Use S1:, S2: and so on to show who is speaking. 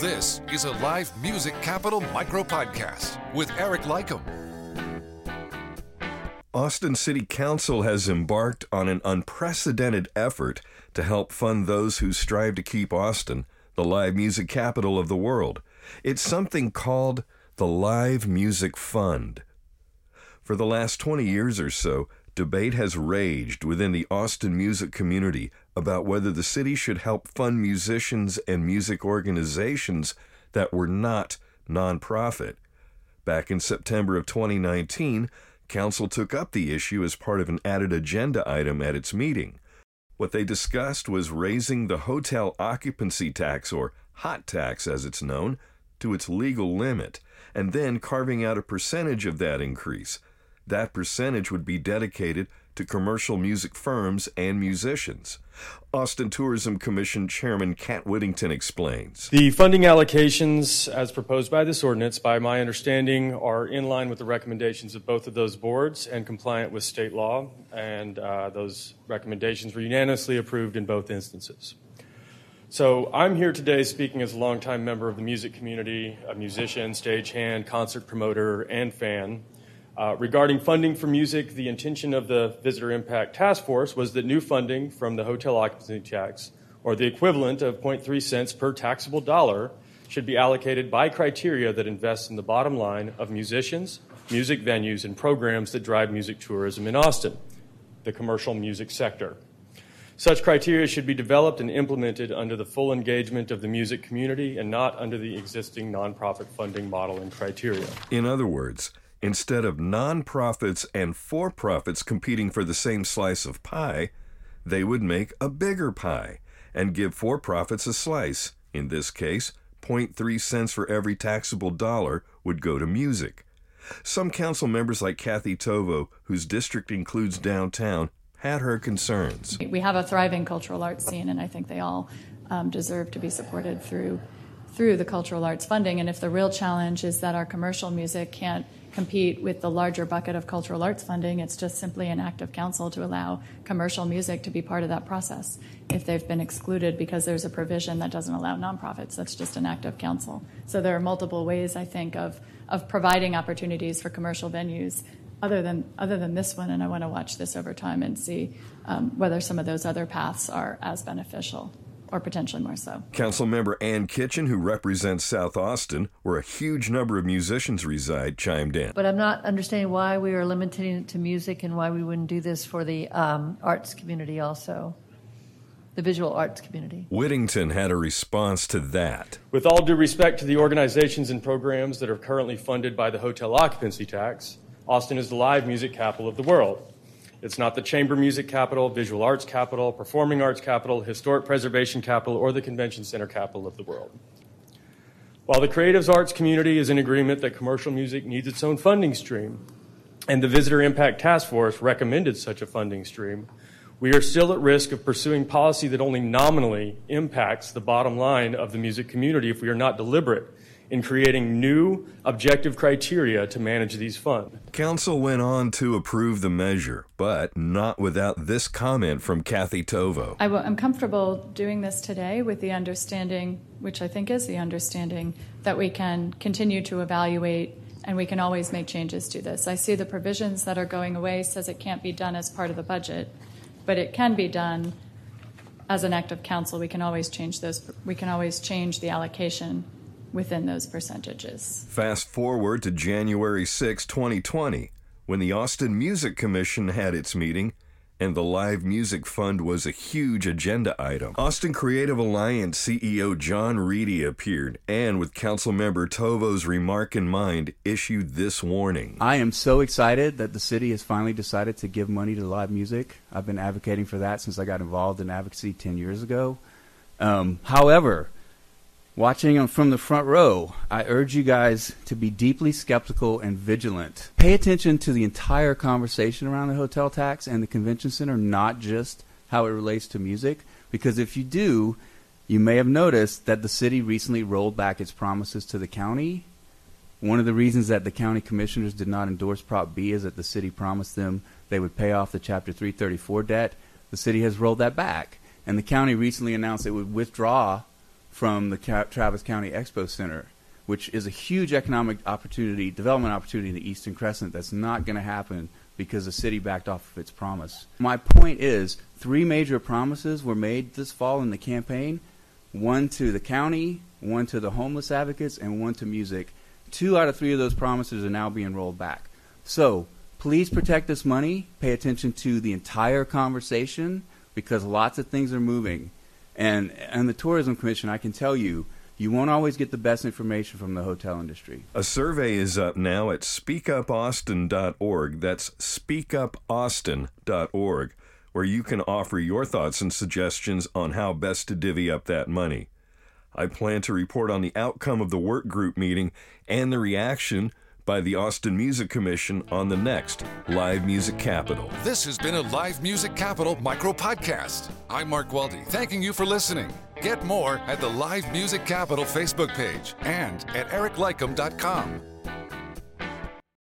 S1: This is a live music capital micro podcast with Eric Lycum.
S2: Austin City Council has embarked on an unprecedented effort to help fund those who strive to keep Austin the live music capital of the world. It's something called the Live Music Fund. For the last 20 years or so, debate has raged within the Austin music community about whether the city should help fund musicians and music organizations that were not nonprofit. Back in September of 2019, Council took up the issue as part of an added agenda item at its meeting. What they discussed was raising the hotel occupancy tax, or hot tax as it's known, to its legal limit, and then carving out a percentage of that increase. That percentage would be dedicated to commercial music firms and musicians. Austin Tourism Commission Chairman Kat Whittington explains.
S3: The funding allocations, as proposed by this ordinance, by my understanding, are in line with the recommendations of both of those boards and compliant with state law, and uh, those recommendations were unanimously approved in both instances. So I'm here today speaking as a longtime member of the music community, a musician, stagehand, concert promoter, and fan. Uh, regarding funding for music, the intention of the Visitor Impact Task Force was that new funding from the hotel occupancy tax, or the equivalent of 0.3 cents per taxable dollar, should be allocated by criteria that invest in the bottom line of musicians, music venues, and programs that drive music tourism in Austin, the commercial music sector. Such criteria should be developed and implemented under the full engagement of the music community and not under the existing nonprofit funding model and criteria.
S2: In other words, Instead of nonprofits and for profits competing for the same slice of pie, they would make a bigger pie and give for profits a slice. In this case, 0.3 cents for every taxable dollar would go to music. Some council members, like Kathy Tovo, whose district includes downtown, had her concerns.
S4: We have a thriving cultural arts scene, and I think they all um, deserve to be supported through through the cultural arts funding. And if the real challenge is that our commercial music can't compete with the larger bucket of cultural arts funding. It's just simply an act of council to allow commercial music to be part of that process. If they've been excluded because there's a provision that doesn't allow nonprofits, that's just an act of council. So there are multiple ways, I think, of, of providing opportunities for commercial venues other than other than this one, and I want to watch this over time and see um, whether some of those other paths are as beneficial or potentially more so.
S2: Councilmember Ann Kitchen, who represents South Austin, where a huge number of musicians reside, chimed in.
S5: But I'm not understanding why we are limiting it to music and why we wouldn't do this for the um, arts community also. The visual arts community.
S2: Whittington had a response to that.
S3: With all due respect to the organizations and programs that are currently funded by the hotel occupancy tax, Austin is the live music capital of the world. It's not the chamber music capital, visual arts capital, performing arts capital, historic preservation capital, or the convention center capital of the world. While the creative arts community is in agreement that commercial music needs its own funding stream, and the Visitor Impact Task Force recommended such a funding stream, we are still at risk of pursuing policy that only nominally impacts the bottom line of the music community if we are not deliberate in creating new objective criteria to manage these funds.
S2: Council went on to approve the measure, but not without this comment from Kathy Tovo.
S4: i w- I'm comfortable doing this today with the understanding, which I think is the understanding, that we can continue to evaluate and we can always make changes to this. I see the provisions that are going away says it can't be done as part of the budget, but it can be done as an act of council. We can always change those. We can always change the allocation within those percentages.
S2: Fast forward to January 6, 2020, when the Austin Music Commission had its meeting and the Live Music Fund was a huge agenda item. Austin Creative Alliance CEO John Riedie appeared and, with Councilmember Tovo's remark in mind, issued this warning.
S6: I am so excited that the city has finally decided to give money to live music. I've been advocating for that since I got involved in advocacy 10 years ago. Um, however, Watching them from the front row, I urge you guys to be deeply skeptical and vigilant. Pay attention to the entire conversation around the hotel tax and the convention center, not just how it relates to music. Because if you do, you may have noticed that the city recently rolled back its promises to the county. One of the reasons that the county commissioners did not endorse Prop B is that the city promised them they would pay off the Chapter 334 debt. The city has rolled that back. And the county recently announced it would withdraw from the Travis County Expo Center, which is a huge economic opportunity, development opportunity in the Eastern Crescent that's not going to happen because the city backed off of its promise. My point is, three major promises were made this fall in the campaign one to the county, one to the homeless advocates, and one to music. Two out of three of those promises are now being rolled back. So please protect this money. Pay attention to the entire conversation because lots of things are moving. And and the tourism commission, I can tell you, you won't always get the best information from the hotel industry.
S2: A survey is up now at speakupaustin.org. That's speakupaustin.org, where you can offer your thoughts and suggestions on how best to divvy up that money. I plan to report on the outcome of the work group meeting and the reaction by the Austin Music Commission on the next Live Music Capital.
S1: This has been a Live Music Capital micro podcast. I'm Mark Waldy, thanking you for listening. Get more at the Live Music Capital Facebook page and at ericlycum.com.